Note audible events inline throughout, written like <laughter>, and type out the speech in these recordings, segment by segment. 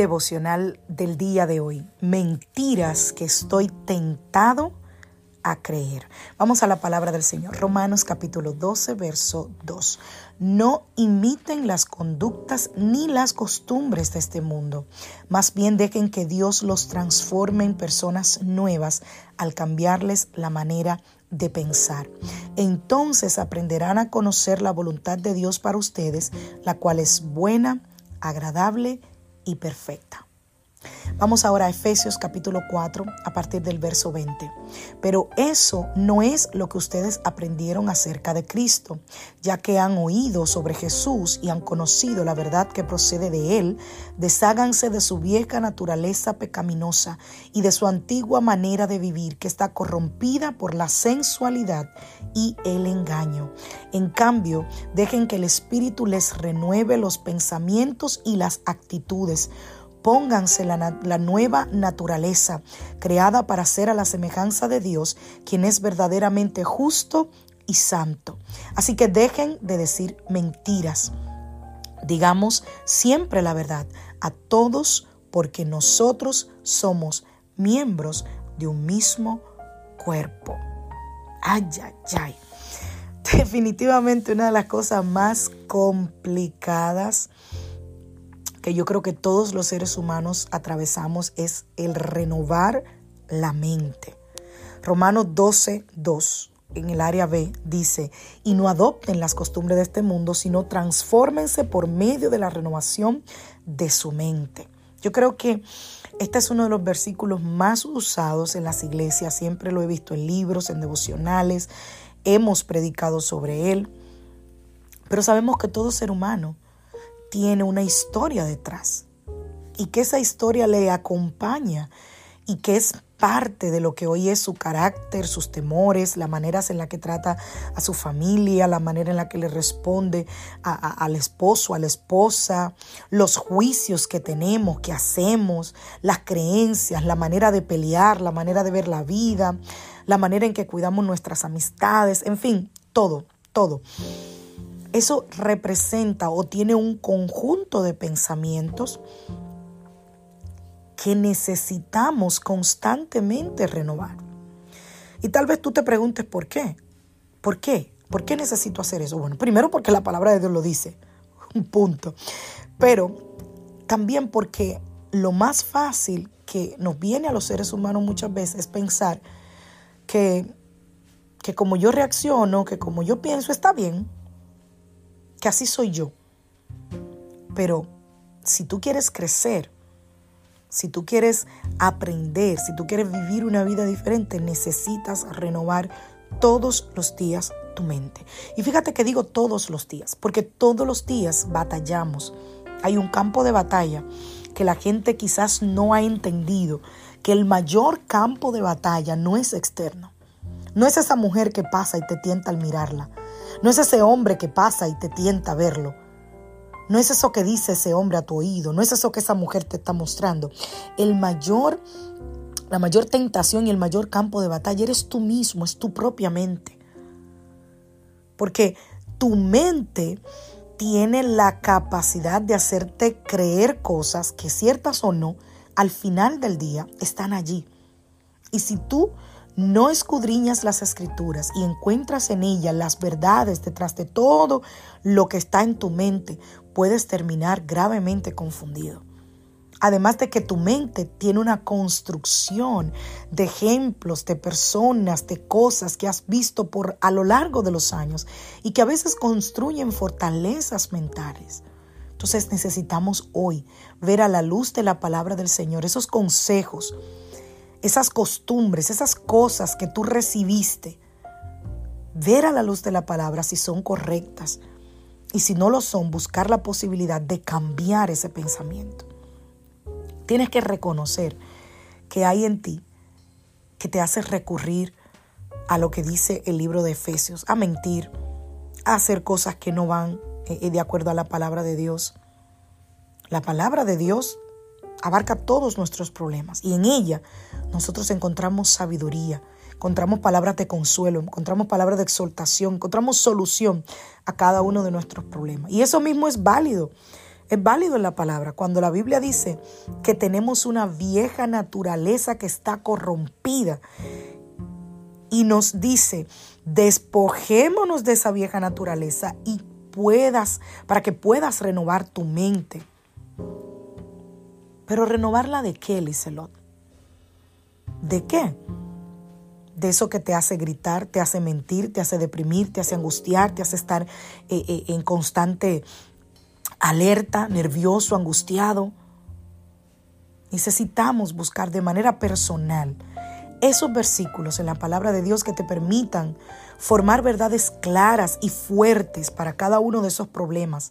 Devocional del día de hoy. Mentiras que estoy tentado a creer. Vamos a la palabra del Señor. Romanos capítulo 12, verso 2. No imiten las conductas ni las costumbres de este mundo. Más bien dejen que Dios los transforme en personas nuevas al cambiarles la manera de pensar. Entonces aprenderán a conocer la voluntad de Dios para ustedes, la cual es buena, agradable y perfecta. Vamos ahora a Efesios capítulo 4 a partir del verso 20. Pero eso no es lo que ustedes aprendieron acerca de Cristo, ya que han oído sobre Jesús y han conocido la verdad que procede de Él, desháganse de su vieja naturaleza pecaminosa y de su antigua manera de vivir que está corrompida por la sensualidad y el engaño. En cambio, dejen que el Espíritu les renueve los pensamientos y las actitudes Pónganse la, nueva naturaleza, creada para ser a la semejanza de Dios, quien es verdaderamente justo y santo. Así que dejen de decir mentiras. Digamos siempre la verdad a todos porque nosotros somos miembros de un mismo cuerpo. Ay, ay, ay. <laughs> Definitivamente una de las cosas más complicadas que yo creo que todos los seres humanos atravesamos es el renovar la mente. Romanos 12, 2 en el área B dice, y no adopten las costumbres de este mundo, sino transfórmense por medio de la renovación de su mente. Yo creo que este es uno de los versículos más usados en las iglesias, siempre lo he visto en libros, en devocionales, hemos predicado sobre él, pero sabemos que todo ser humano tiene una historia detrás y que esa historia le acompaña y que es parte de lo que hoy es su carácter, sus temores, las maneras en las que trata a su familia, la manera en la que le responde al esposo, a la esposa, los juicios que tenemos, que hacemos, las creencias, la manera de pelear, la manera de ver la vida, la manera en que cuidamos nuestras amistades, en fin, todo, todo eso representa o tiene un conjunto de pensamientos que necesitamos constantemente renovar. Y tal vez tú te preguntes por qué. ¿Por qué? ¿Por qué necesito hacer eso? Bueno, primero porque la palabra de Dios lo dice. <laughs> Un punto. Pero también porque lo más fácil que nos viene a los seres humanos muchas veces es pensar que, que como yo reacciono, que como yo pienso está bien, que así soy yo. Pero si tú quieres crecer, si tú quieres aprender, si tú quieres vivir una vida diferente, necesitas renovar todos los días tu mente. Y fíjate que digo todos los días, porque todos los días batallamos. Hay un campo de batalla que la gente quizás no ha entendido, que el mayor campo de batalla no es externo. No es esa mujer que pasa y te tienta al mirarla. No es ese hombre que pasa y te tienta a verlo. No es eso que dice ese hombre a tu oído. No es eso que esa mujer te está mostrando. El mayor, la mayor tentación y el mayor campo de batalla eres tú mismo, es tu propia mente. Porque tu mente tiene la capacidad de hacerte creer cosas que ciertas o no, al final del día están allí. Y si tú no escudriñas las escrituras y encuentras en ellas las verdades detrás de todo lo que está en tu mente, puedes terminar gravemente confundido. Además de que tu mente tiene una construcción de ejemplos, de personas, de cosas que has visto por a lo largo de los años y que a veces construyen fortalezas mentales. Entonces necesitamos hoy ver a la luz de la palabra del Señor esos consejos, esas costumbres, esas cosas que tú recibiste. Ver a la luz de la palabra si son correctas. Y si no lo son, buscar la posibilidad de cambiar ese pensamiento. Tienes que reconocer que hay en ti que te hace recurrir a lo que dice el libro de Efesios, a mentir, a hacer cosas que no van eh, de acuerdo a la palabra de Dios. La palabra de Dios abarca todos nuestros problemas y en ella nosotros encontramos sabiduría, encontramos palabras de consuelo, encontramos palabras de exhortación, encontramos solución a cada uno de nuestros problemas. Y eso mismo es válido. Es válido en la palabra. Cuando la Biblia dice que tenemos una vieja naturaleza que está corrompida y nos dice, despojémonos de esa vieja naturaleza y puedas, para que puedas renovar tu mente. Pero renovarla de qué, Liselot? ¿De qué? De eso que te hace gritar, te hace mentir, te hace deprimir, te hace angustiar, te hace estar eh, eh, en constante alerta, nervioso, angustiado. Necesitamos buscar de manera personal esos versículos en la palabra de Dios que te permitan formar verdades claras y fuertes para cada uno de esos problemas.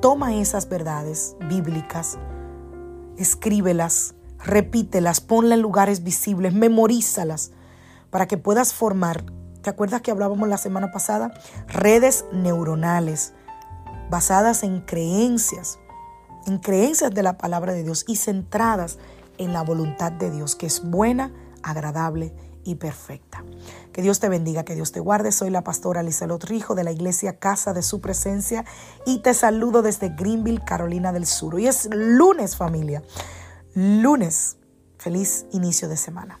Toma esas verdades bíblicas, escríbelas, repítelas, ponlas en lugares visibles, memorízalas para que puedas formar, ¿te acuerdas que hablábamos la semana pasada? Redes neuronales basadas en creencias, en creencias de la palabra de Dios y centradas en la voluntad de Dios, que es buena, agradable y perfecta. Que Dios te bendiga, que Dios te guarde. Soy la pastora Lizelot Rijo de la iglesia Casa de Su Presencia y te saludo desde Greenville, Carolina del Sur. Hoy es lunes, familia. Lunes. Feliz inicio de semana.